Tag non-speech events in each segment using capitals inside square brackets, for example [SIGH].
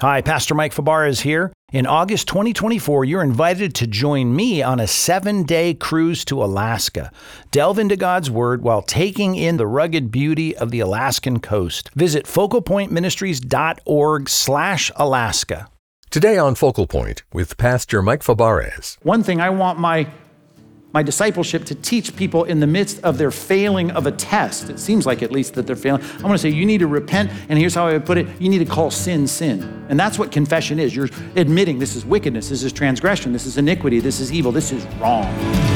Hi, Pastor Mike Fabarez here. In August 2024, you're invited to join me on a seven day cruise to Alaska. Delve into God's Word while taking in the rugged beauty of the Alaskan coast. Visit focalpointministries.org slash Alaska. Today on Focal Point with Pastor Mike Fabarez. One thing I want my my discipleship to teach people in the midst of their failing of a test. It seems like at least that they're failing. I want to say you need to repent, and here's how I would put it you need to call sin sin. And that's what confession is. You're admitting this is wickedness, this is transgression, this is iniquity, this is evil, this is wrong.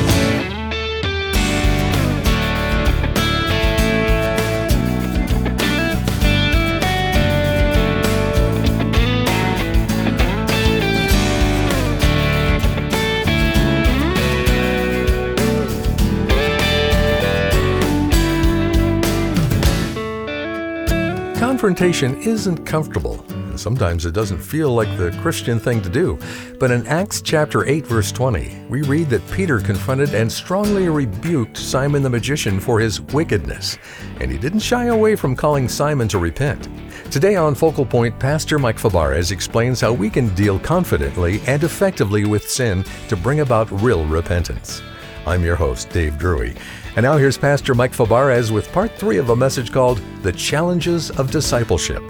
Confrontation isn't comfortable. And sometimes it doesn't feel like the Christian thing to do. But in Acts chapter 8 verse 20, we read that Peter confronted and strongly rebuked Simon the magician for his wickedness, and he didn't shy away from calling Simon to repent. Today on Focal Point, Pastor Mike Fabarez explains how we can deal confidently and effectively with sin to bring about real repentance. I'm your host, Dave Drury. And now here's Pastor Mike Fabarez with part three of a message called The Challenges of Discipleship.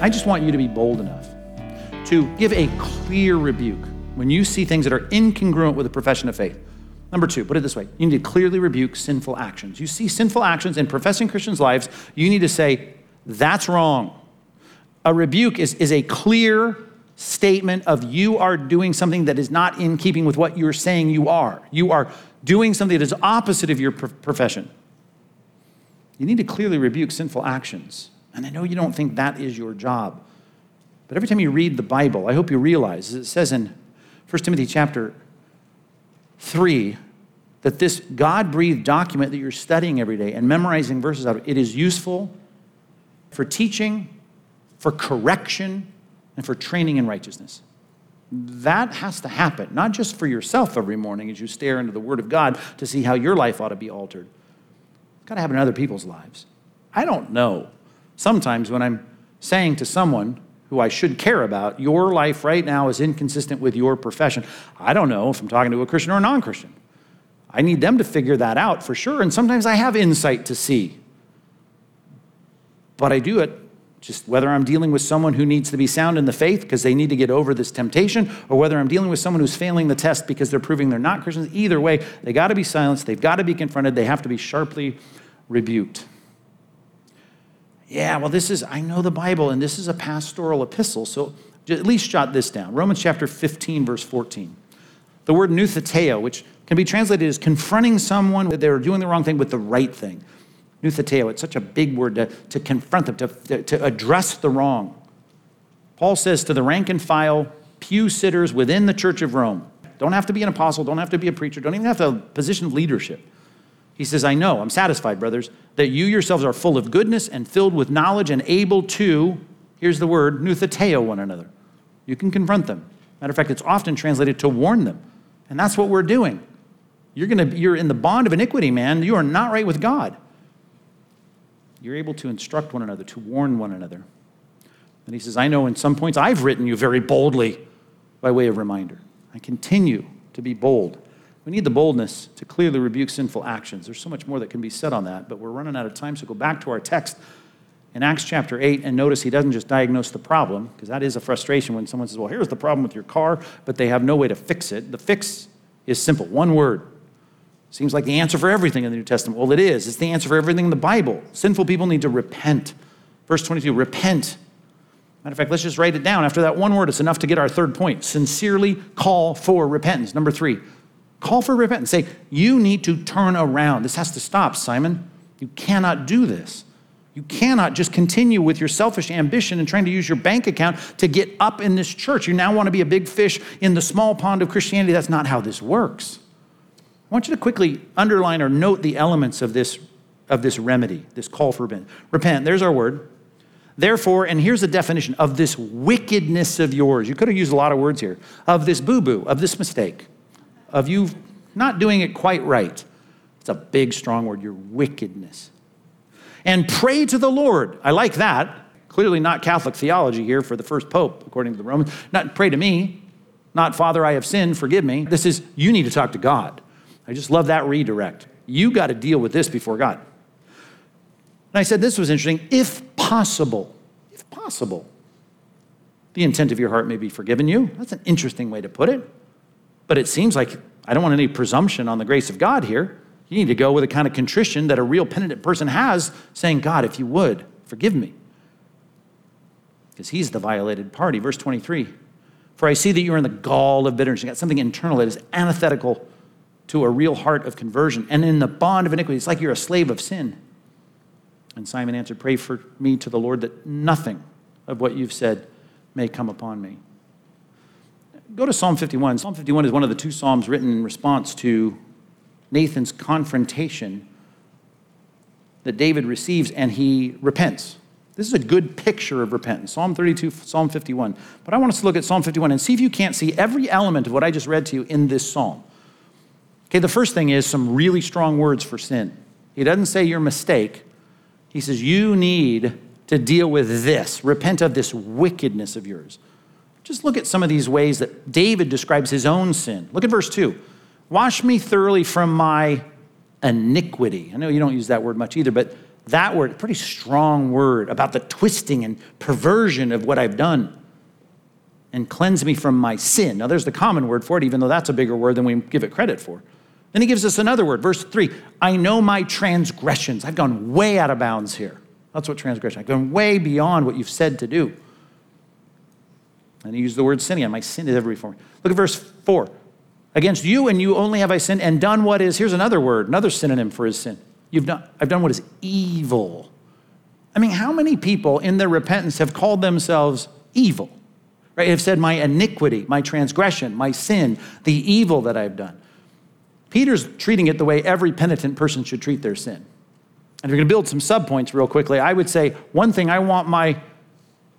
I just want you to be bold enough to give a clear rebuke when you see things that are incongruent with the profession of faith. Number two, put it this way you need to clearly rebuke sinful actions. You see sinful actions in professing Christians' lives, you need to say, that's wrong. A rebuke is, is a clear statement of you are doing something that is not in keeping with what you're saying you are. You are doing something that is opposite of your profession. You need to clearly rebuke sinful actions. And I know you don't think that is your job. But every time you read the Bible, I hope you realize it says in 1 Timothy chapter 3 that this God breathed document that you're studying every day and memorizing verses out of, it is useful for teaching, for correction, and for training in righteousness. That has to happen, not just for yourself every morning as you stare into the Word of God to see how your life ought to be altered. It's got to happen in other people's lives. I don't know. Sometimes when I'm saying to someone who I should care about, your life right now is inconsistent with your profession, I don't know if I'm talking to a Christian or a non Christian. I need them to figure that out for sure. And sometimes I have insight to see. But I do it just whether I'm dealing with someone who needs to be sound in the faith because they need to get over this temptation, or whether I'm dealing with someone who's failing the test because they're proving they're not Christians, either way, they got to be silenced, they've got to be confronted, they have to be sharply rebuked. Yeah, well, this is, I know the Bible, and this is a pastoral epistle, so at least jot this down Romans chapter 15, verse 14. The word noutheteo, which can be translated as confronting someone that they're doing the wrong thing with the right thing. Noutheteo, it's such a big word to, to confront them, to, to address the wrong. Paul says to the rank and file pew sitters within the church of Rome, don't have to be an apostle, don't have to be a preacher, don't even have to have a position of leadership. He says, I know, I'm satisfied, brothers, that you yourselves are full of goodness and filled with knowledge and able to, here's the word, noutheteo one another. You can confront them. Matter of fact, it's often translated to warn them. And that's what we're doing. You're, gonna, you're in the bond of iniquity, man. You are not right with God. You're able to instruct one another, to warn one another. And he says, I know in some points I've written you very boldly by way of reminder. I continue to be bold. We need the boldness to clearly rebuke sinful actions. There's so much more that can be said on that, but we're running out of time, so go back to our text in Acts chapter 8 and notice he doesn't just diagnose the problem, because that is a frustration when someone says, Well, here's the problem with your car, but they have no way to fix it. The fix is simple one word Seems like the answer for everything in the New Testament. Well, it is. It's the answer for everything in the Bible. Sinful people need to repent. Verse 22 repent. Matter of fact, let's just write it down. After that one word, it's enough to get our third point. Sincerely call for repentance. Number three, call for repentance. Say, you need to turn around. This has to stop, Simon. You cannot do this. You cannot just continue with your selfish ambition and trying to use your bank account to get up in this church. You now want to be a big fish in the small pond of Christianity. That's not how this works. I want you to quickly underline or note the elements of this, of this remedy, this call for repent. Repent, there's our word. Therefore, and here's the definition of this wickedness of yours. You could have used a lot of words here. Of this boo boo, of this mistake, of you not doing it quite right. It's a big, strong word, your wickedness. And pray to the Lord. I like that clearly not Catholic theology here for the first pope, according to the Romans. Not pray to me, not Father, I have sinned, forgive me. This is, you need to talk to God. I just love that redirect. You got to deal with this before God. And I said this was interesting. If possible, if possible, the intent of your heart may be forgiven you. That's an interesting way to put it. But it seems like I don't want any presumption on the grace of God here. You need to go with a kind of contrition that a real penitent person has, saying, God, if you would, forgive me. Because he's the violated party. Verse 23 For I see that you are in the gall of bitterness. You got something internal that is antithetical to a real heart of conversion. And in the bond of iniquity, it's like you're a slave of sin. And Simon answered, Pray for me to the Lord that nothing of what you've said may come upon me. Go to Psalm 51. Psalm 51 is one of the two Psalms written in response to Nathan's confrontation that David receives and he repents. This is a good picture of repentance. Psalm 32, Psalm 51. But I want us to look at Psalm 51 and see if you can't see every element of what I just read to you in this psalm. Okay, the first thing is some really strong words for sin. He doesn't say your mistake, he says you need to deal with this, repent of this wickedness of yours. Just look at some of these ways that David describes his own sin. Look at verse 2. Wash me thoroughly from my iniquity. I know you don't use that word much either, but that word, pretty strong word about the twisting and perversion of what I've done. And cleanse me from my sin. Now, there's the common word for it, even though that's a bigger word than we give it credit for. Then he gives us another word, verse 3 I know my transgressions. I've gone way out of bounds here. That's what transgression. I've gone way beyond what you've said to do. And he used the word sinning. My sin is every form. Look at verse 4. Against you and you only have I sinned and done what is, here's another word, another synonym for his sin. You've done, I've done what is evil. I mean, how many people in their repentance have called themselves evil? Right? Have said, my iniquity, my transgression, my sin, the evil that I've done. Peter's treating it the way every penitent person should treat their sin. And we're going to build some subpoints real quickly. I would say one thing I want my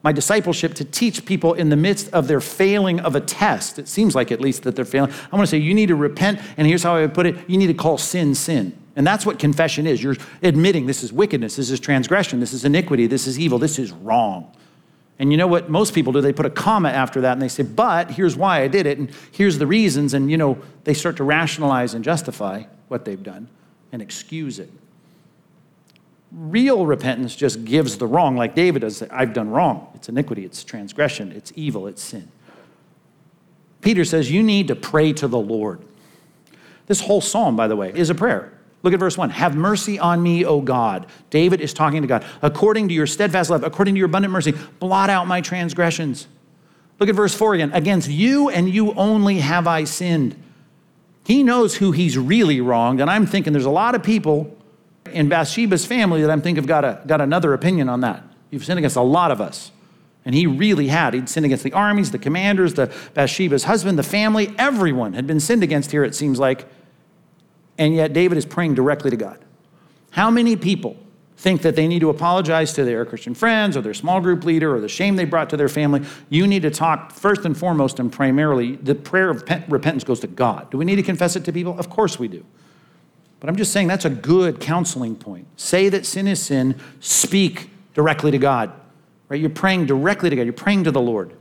my discipleship to teach people in the midst of their failing of a test. It seems like at least that they're failing. I want to say you need to repent, and here's how I would put it you need to call sin sin. And that's what confession is. You're admitting this is wickedness, this is transgression, this is iniquity, this is evil, this is wrong. And you know what most people do? They put a comma after that and they say, but here's why I did it, and here's the reasons. And you know, they start to rationalize and justify what they've done and excuse it. Real repentance just gives the wrong, like David does. I've done wrong. It's iniquity, it's transgression, it's evil, it's sin. Peter says, You need to pray to the Lord. This whole psalm, by the way, is a prayer. Look at verse 1. Have mercy on me, O God. David is talking to God. According to your steadfast love, according to your abundant mercy, blot out my transgressions. Look at verse 4 again. Against you and you only have I sinned. He knows who he's really wronged, and I'm thinking there's a lot of people in Bathsheba's family that I'm thinking have got, a, got another opinion on that. You've sinned against a lot of us. And he really had. He'd sinned against the armies, the commanders, the Bathsheba's husband, the family. Everyone had been sinned against here, it seems like. And yet David is praying directly to God. How many people think that they need to apologize to their Christian friends or their small group leader or the shame they brought to their family? You need to talk first and foremost and primarily, the prayer of repentance goes to God. Do we need to confess it to people? Of course we do. But I'm just saying that's a good counseling point. Say that sin is sin, speak directly to God. Right? You're praying directly to God, you're praying to the Lord.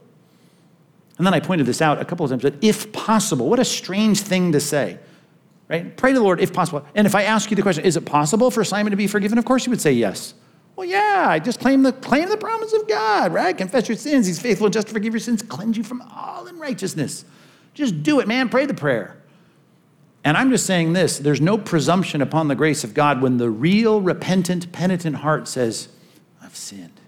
And then I pointed this out a couple of times that if possible, what a strange thing to say. Right? Pray to the Lord if possible. And if I ask you the question, is it possible for Simon to be forgiven? Of course you would say yes. Well, yeah, I just claim the claim the promise of God, right? Confess your sins. He's faithful and just to forgive your sins, cleanse you from all unrighteousness. Just do it, man. Pray the prayer. And I'm just saying this there's no presumption upon the grace of God when the real, repentant, penitent heart says, I've sinned.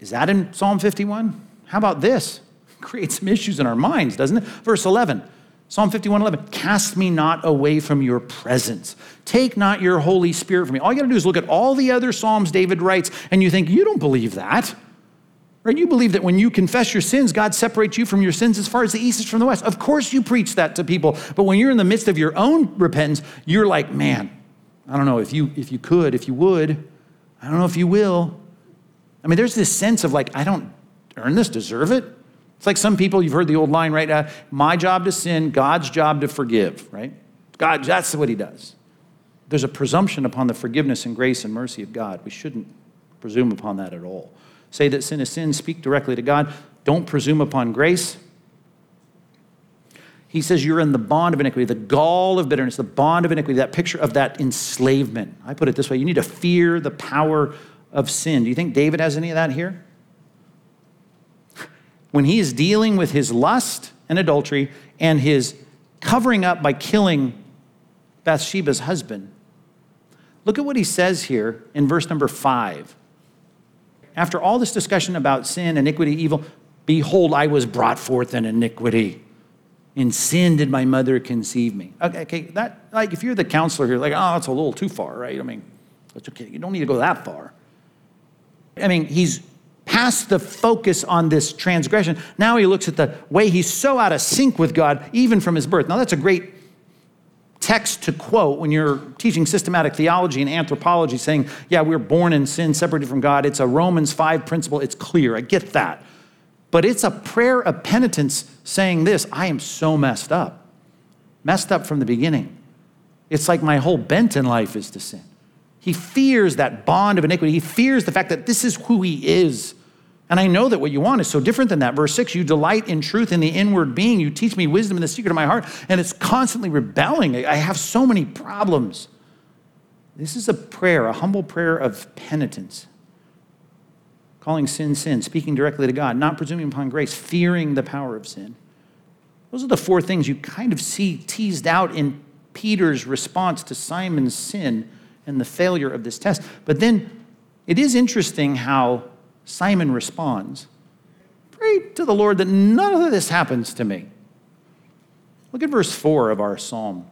Is that in Psalm 51? How about this? [LAUGHS] Creates some issues in our minds, doesn't it? Verse 11. Psalm 51 11, cast me not away from your presence. Take not your Holy Spirit from me. All you got to do is look at all the other Psalms David writes, and you think, you don't believe that. Right? You believe that when you confess your sins, God separates you from your sins as far as the east is from the west. Of course, you preach that to people. But when you're in the midst of your own repentance, you're like, man, I don't know if you if you could, if you would, I don't know if you will. I mean, there's this sense of like, I don't earn this, deserve it. It's like some people, you've heard the old line, right? Uh, My job to sin, God's job to forgive, right? God, that's what he does. There's a presumption upon the forgiveness and grace and mercy of God. We shouldn't presume upon that at all. say that sin is sin, speak directly to God. Don't presume upon grace. He says you're in the bond of iniquity, the gall of bitterness, the bond of iniquity, that picture of that enslavement. I put it this way you need to fear the power of sin. Do you think David has any of that here? When he is dealing with his lust and adultery and his covering up by killing Bathsheba's husband, look at what he says here in verse number five. After all this discussion about sin, iniquity, evil, behold, I was brought forth in iniquity. In sin did my mother conceive me. Okay, okay, that like if you're the counselor here, like, oh, that's a little too far, right? I mean, that's okay. You don't need to go that far. I mean, he's past the focus on this transgression. Now he looks at the way he's so out of sync with God, even from his birth. Now, that's a great text to quote when you're teaching systematic theology and anthropology, saying, yeah, we're born in sin, separated from God. It's a Romans 5 principle. It's clear. I get that. But it's a prayer of penitence saying this I am so messed up, messed up from the beginning. It's like my whole bent in life is to sin. He fears that bond of iniquity. He fears the fact that this is who he is. And I know that what you want is so different than that. Verse 6 You delight in truth in the inward being. You teach me wisdom in the secret of my heart. And it's constantly rebelling. I have so many problems. This is a prayer, a humble prayer of penitence calling sin sin, speaking directly to God, not presuming upon grace, fearing the power of sin. Those are the four things you kind of see teased out in Peter's response to Simon's sin and the failure of this test. But then it is interesting how Simon responds Pray to the Lord that none of this happens to me. Look at verse 4 of our psalm.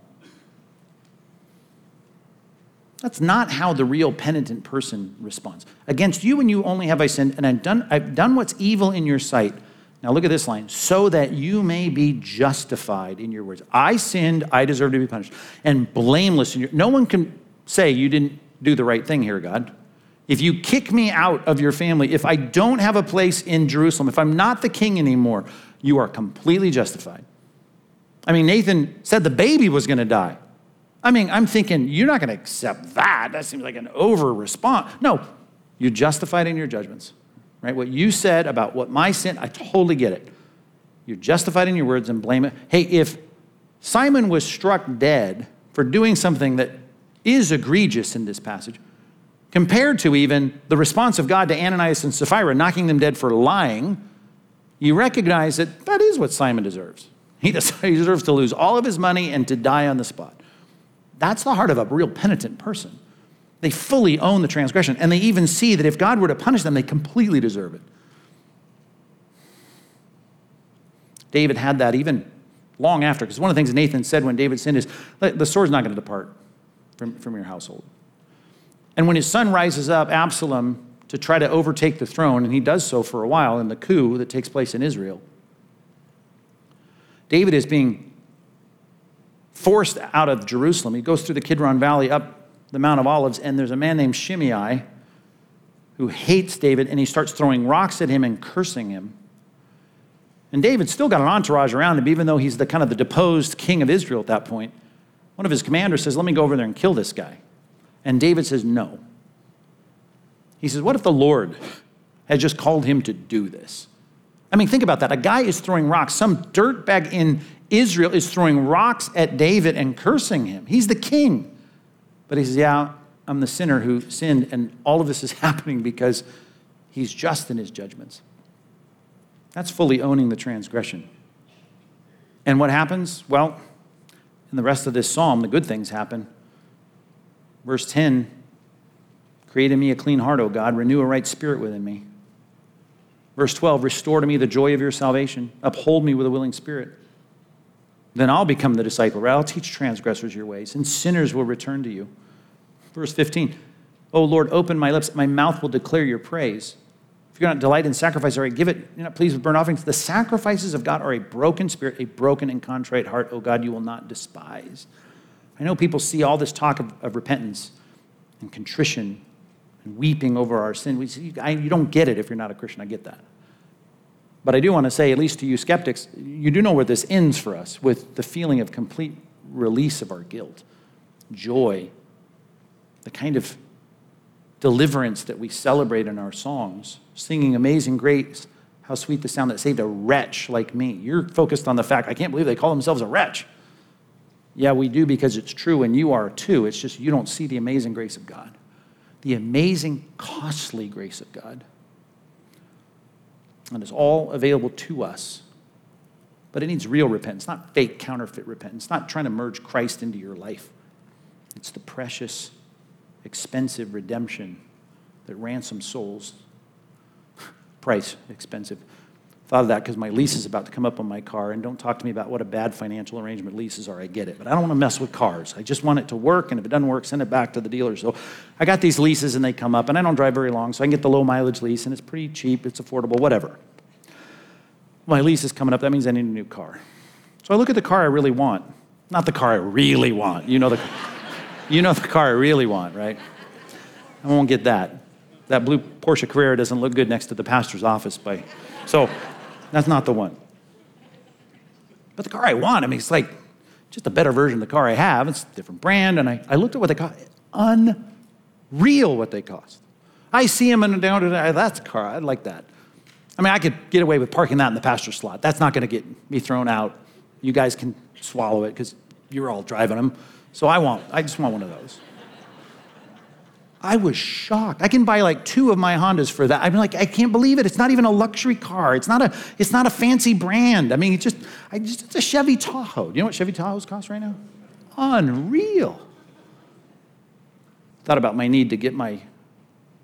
That's not how the real penitent person responds. Against you and you only have I sinned, and I've done, I've done what's evil in your sight. Now look at this line so that you may be justified in your words. I sinned, I deserve to be punished, and blameless in your. No one can say you didn't do the right thing here, God. If you kick me out of your family, if I don't have a place in Jerusalem, if I'm not the king anymore, you are completely justified. I mean, Nathan said the baby was going to die. I mean, I'm thinking, you're not going to accept that. That seems like an over response. No, you're justified in your judgments, right? What you said about what my sin, I totally get it. You're justified in your words and blame it. Hey, if Simon was struck dead for doing something that is egregious in this passage, compared to even the response of God to Ananias and Sapphira, knocking them dead for lying, you recognize that that is what Simon deserves. He [LAUGHS] deserves to lose all of his money and to die on the spot. That's the heart of a real penitent person. They fully own the transgression, and they even see that if God were to punish them, they completely deserve it. David had that even long after, because one of the things Nathan said when David sinned is, the sword's not going to depart from, from your household. And when his son rises up, Absalom, to try to overtake the throne, and he does so for a while in the coup that takes place in Israel, David is being forced out of Jerusalem. He goes through the Kidron Valley up the Mount of Olives, and there's a man named Shimei who hates David, and he starts throwing rocks at him and cursing him. And David's still got an entourage around him, even though he's the kind of the deposed king of Israel at that point. One of his commanders says, Let me go over there and kill this guy. And David says, No. He says, What if the Lord had just called him to do this? I mean, think about that. A guy is throwing rocks. Some dirtbag in Israel is throwing rocks at David and cursing him. He's the king. But he says, Yeah, I'm the sinner who sinned, and all of this is [LAUGHS] happening because he's just in his judgments. That's fully owning the transgression. And what happens? Well, in the rest of this psalm, the good things happen. Verse 10 Create in me a clean heart, O God, renew a right spirit within me. Verse 12 Restore to me the joy of your salvation, uphold me with a willing spirit. Then I'll become the disciple. I'll teach transgressors your ways, and sinners will return to you. Verse 15 Oh Lord, open my lips, my mouth will declare your praise. You're not delight in sacrifice, right, give it. You're not pleased with burnt offerings. The sacrifices of God are a broken spirit, a broken and contrite heart. Oh God, you will not despise. I know people see all this talk of, of repentance and contrition and weeping over our sin. We see, I, you don't get it if you're not a Christian. I get that. But I do want to say, at least to you skeptics, you do know where this ends for us with the feeling of complete release of our guilt, joy, the kind of deliverance that we celebrate in our songs, singing Amazing Grace, how sweet the sound that saved a wretch like me. You're focused on the fact, I can't believe they call themselves a wretch. Yeah, we do because it's true, and you are too. It's just you don't see the amazing grace of God, the amazing, costly grace of God. And it's all available to us. But it needs real repentance, not fake counterfeit repentance, not trying to merge Christ into your life. It's the precious, expensive redemption that ransoms souls. [LAUGHS] Price expensive. Thought of that because my lease is about to come up on my car, and don't talk to me about what a bad financial arrangement leases are. I get it, but I don't want to mess with cars. I just want it to work, and if it doesn't work, send it back to the dealer. So I got these leases, and they come up, and I don't drive very long, so I can get the low mileage lease, and it's pretty cheap, it's affordable, whatever. My lease is coming up, that means I need a new car. So I look at the car I really want, not the car I really want. You know the, you know the car I really want, right? I won't get that. That blue Porsche Carrera doesn't look good next to the pastor's office by. So that's not the one. But the car I want, I mean, it's like just a better version of the car I have. It's a different brand. And I, I looked at what they cost. Unreal what they cost. I see them and down to that's a car. I'd like that. I mean, I could get away with parking that in the pasture slot. That's not going to get me thrown out. You guys can swallow it because you're all driving them. So I want, I just want one of those. I was shocked. I can buy like two of my Hondas for that. I'm like, I can't believe it. It's not even a luxury car. It's not a, it's not a fancy brand. I mean, it's just, I just, it's a Chevy Tahoe. Do you know what Chevy Tahoes cost right now? Unreal. Thought about my need to get my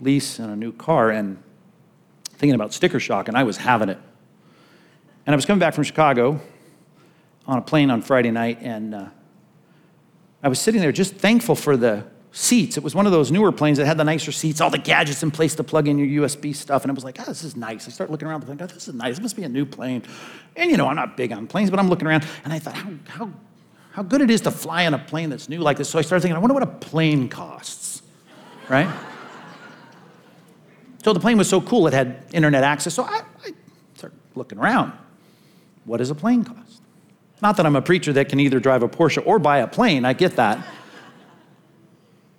lease and a new car and thinking about sticker shock, and I was having it. And I was coming back from Chicago on a plane on Friday night, and uh, I was sitting there just thankful for the seats. It was one of those newer planes that had the nicer seats, all the gadgets in place to plug in your USB stuff. And it was like, oh, this is nice. I start looking around and think, oh, this is nice. It must be a new plane. And you know, I'm not big on planes, but I'm looking around and I thought, how, how, how good it is to fly on a plane that's new like this. So I started thinking, I wonder what a plane costs, right? so the plane was so cool, it had internet access. So I, I started looking around. What does a plane cost? Not that I'm a preacher that can either drive a Porsche or buy a plane, I get that.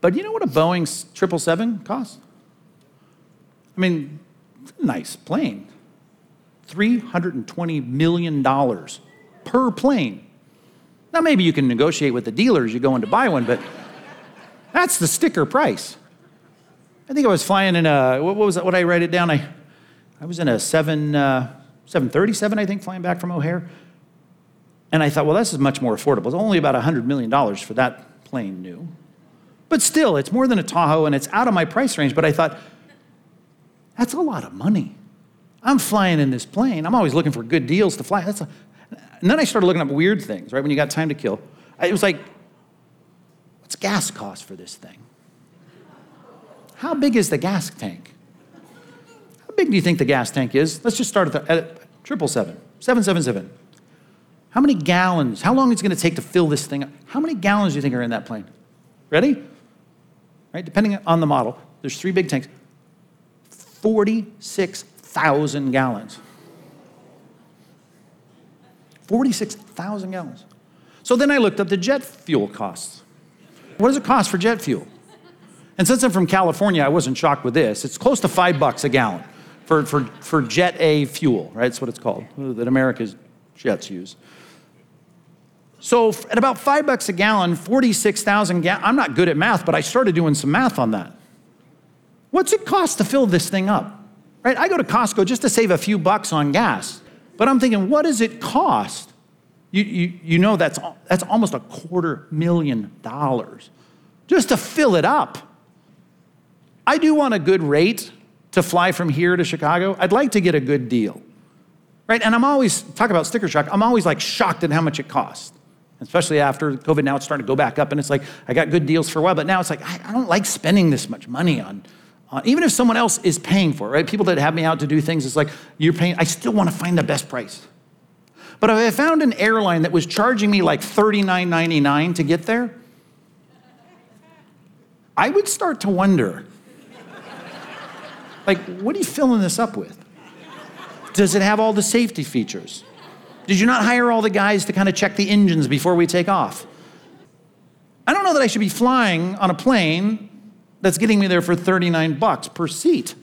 But you know what a Boeing 777 costs? I mean, nice plane. $320 million per plane. Now, maybe you can negotiate with the dealers you go in to buy one, but that's the sticker price. I think I was flying in a, what was that, what did I write it down? I, I was in a 7, uh, 737, I think, flying back from O'Hare. And I thought, well, this is much more affordable. It's only about $100 million for that plane new. But still, it's more than a Tahoe and it's out of my price range. But I thought, that's a lot of money. I'm flying in this plane. I'm always looking for good deals to fly. That's a, and then I started looking up weird things, right? When you got time to kill. It was like, what's gas cost for this thing? How big is the gas tank? How big do you think the gas tank is? Let's just start at, the, at 777, 777. How many gallons? How long is it going to take to fill this thing up? How many gallons do you think are in that plane? Ready? right? Depending on the model, there's three big tanks. 46,000 gallons. 46,000 gallons. So then I looked up the jet fuel costs. What does it cost for jet fuel? And since I'm from California, I wasn't shocked with this. It's close to five bucks a gallon for, for, for Jet A fuel, right? That's what it's called, that America's jets use. So at about five bucks a gallon, 46,000 gallons, I'm not good at math, but I started doing some math on that. What's it cost to fill this thing up? Right? I go to Costco just to save a few bucks on gas. But I'm thinking, what does it cost? You, you, you know that's, that's almost a quarter million dollars just to fill it up. I do want a good rate to fly from here to Chicago. I'd like to get a good deal. Right? And I'm always, talk about sticker shock, I'm always like shocked at how much it costs especially after COVID. Now it's starting to go back up, and it's like I got good deals for a while, but now it's like I, I don't like spending this much money on. on even if someone else is paying for it, right? People that have me out to do things, it's like you're paying. I still want to find the best price. But if I found an airline that was charging me like $39.99 to get there, I would start to wonder like, what are you filling this up with? Does it have all the safety features? Did you not hire all the guys to kind of check the engines before we take off? I don't know that I should be flying on a plane that's getting me there for 39 bucks per seat.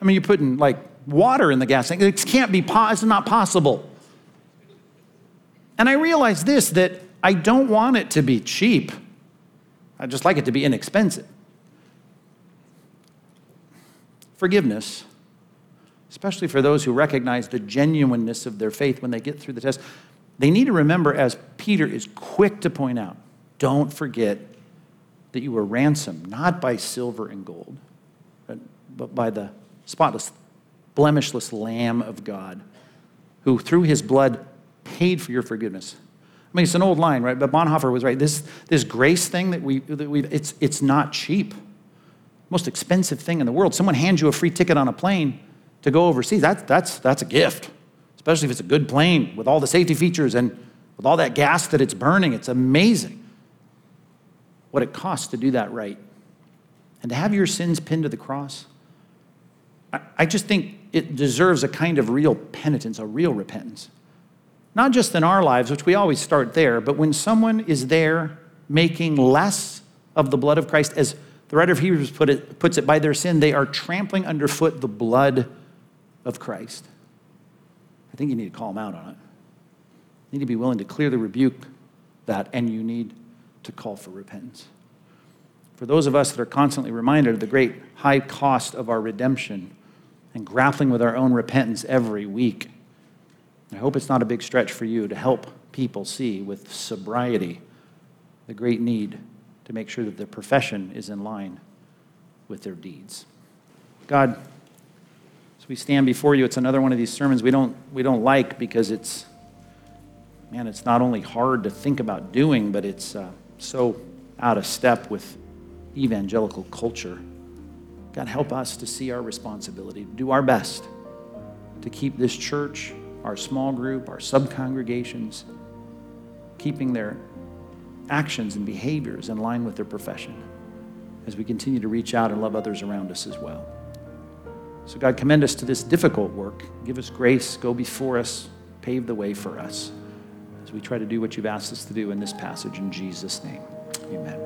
I mean, you're putting like water in the gas tank. It can't be, po- it's not possible. And I realize this that I don't want it to be cheap. I just like it to be inexpensive. Forgiveness, especially for those who recognize the genuineness of their faith when they get through the test, they need to remember, as Peter is quick to point out, don't forget that you were ransomed not by silver and gold, but, but by the spotless, blemishless Lamb of God, who through his blood paid for your forgiveness. I mean, it's an old line, right? But Bonhoeffer was right. This, this grace thing that, we, that we it's, it's not cheap. Most expensive thing in the world. Someone hands you a free ticket on a plane to go overseas. That's, that's, that's a gift, especially if it's a good plane with all the safety features and with all that gas that it's burning. It's amazing what it costs to do that right. And to have your sins pinned to the cross, I, I just think it deserves a kind of real penitence, a real repentance. Not just in our lives, which we always start there, but when someone is there making less of the blood of Christ, as the writer of Hebrews put it, puts it, by their sin, they are trampling underfoot the blood of Christ. I think you need to call them out on it. You need to be willing to clearly rebuke that, and you need to call for repentance. For those of us that are constantly reminded of the great high cost of our redemption and grappling with our own repentance every week, I hope it's not a big stretch for you to help people see with sobriety the great need to make sure that their profession is in line with their deeds. God, we stand before you, it's another one of these sermons we don't, we don't like because it's, man, it's not only hard to think about doing, but it's uh, so out of step with evangelical culture. God, help us to see our responsibility, do our best to keep this church our small group, our sub congregations, keeping their actions and behaviors in line with their profession as we continue to reach out and love others around us as well. So, God, commend us to this difficult work. Give us grace, go before us, pave the way for us as we try to do what you've asked us to do in this passage in Jesus' name. Amen.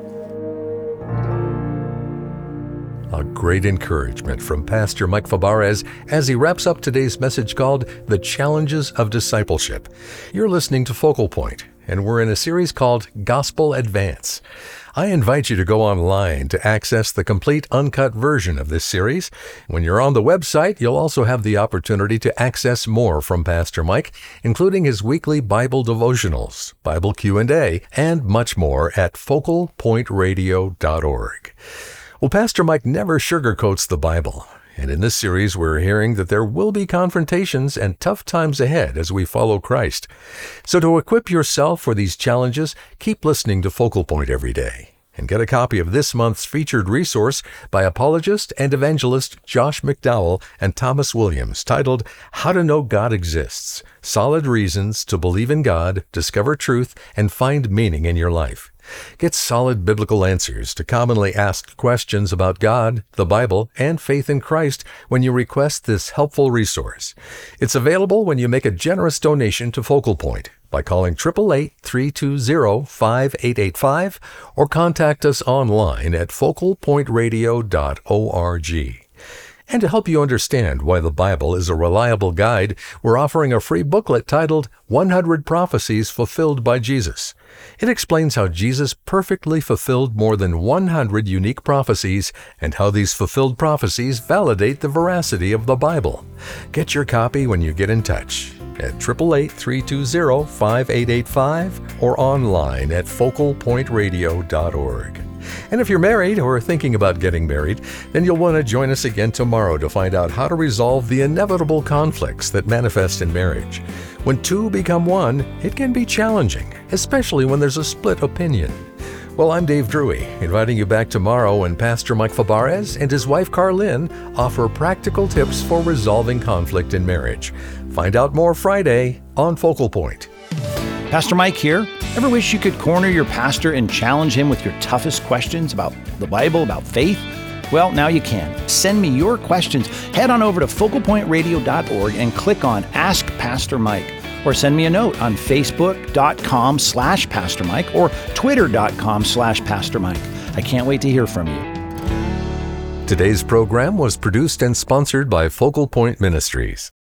A great encouragement from Pastor Mike Fabarez as he wraps up today's message called The Challenges of Discipleship. You're listening to Focal Point, and we're in a series called Gospel Advance. I invite you to go online to access the complete uncut version of this series. When you're on the website, you'll also have the opportunity to access more from Pastor Mike, including his weekly Bible devotionals, Bible Q&A, and much more at focalpointradio.org. Well, Pastor Mike never sugarcoats the Bible. And in this series, we're hearing that there will be confrontations and tough times ahead as we follow Christ. So, to equip yourself for these challenges, keep listening to Focal Point every day and get a copy of this month's featured resource by apologist and evangelist Josh McDowell and Thomas Williams titled How to Know God Exists Solid Reasons to Believe in God, Discover Truth, and Find Meaning in Your Life. Get solid biblical answers to commonly asked questions about God, the Bible, and faith in Christ when you request this helpful resource. It's available when you make a generous donation to Focal Point by calling 888-320-5885 or contact us online at focalpointradio.org. And to help you understand why the Bible is a reliable guide, we're offering a free booklet titled 100 Prophecies Fulfilled by Jesus. It explains how Jesus perfectly fulfilled more than 100 unique prophecies and how these fulfilled prophecies validate the veracity of the Bible. Get your copy when you get in touch at 888-320-5885 or online at focalpointradio.org. And if you're married or thinking about getting married, then you'll want to join us again tomorrow to find out how to resolve the inevitable conflicts that manifest in marriage. When two become one, it can be challenging, especially when there's a split opinion. Well, I'm Dave Drury, inviting you back tomorrow when Pastor Mike Fabarez and his wife Carlin offer practical tips for resolving conflict in marriage. Find out more Friday on Focal Point. Pastor Mike here. Ever wish you could corner your pastor and challenge him with your toughest questions about the Bible, about faith? Well, now you can. Send me your questions. Head on over to focalpointradio.org and click on Ask Pastor Mike. Or send me a note on facebook.com slash Pastor Mike or twitter.com slash Pastor Mike. I can't wait to hear from you. Today's program was produced and sponsored by Focal Point Ministries.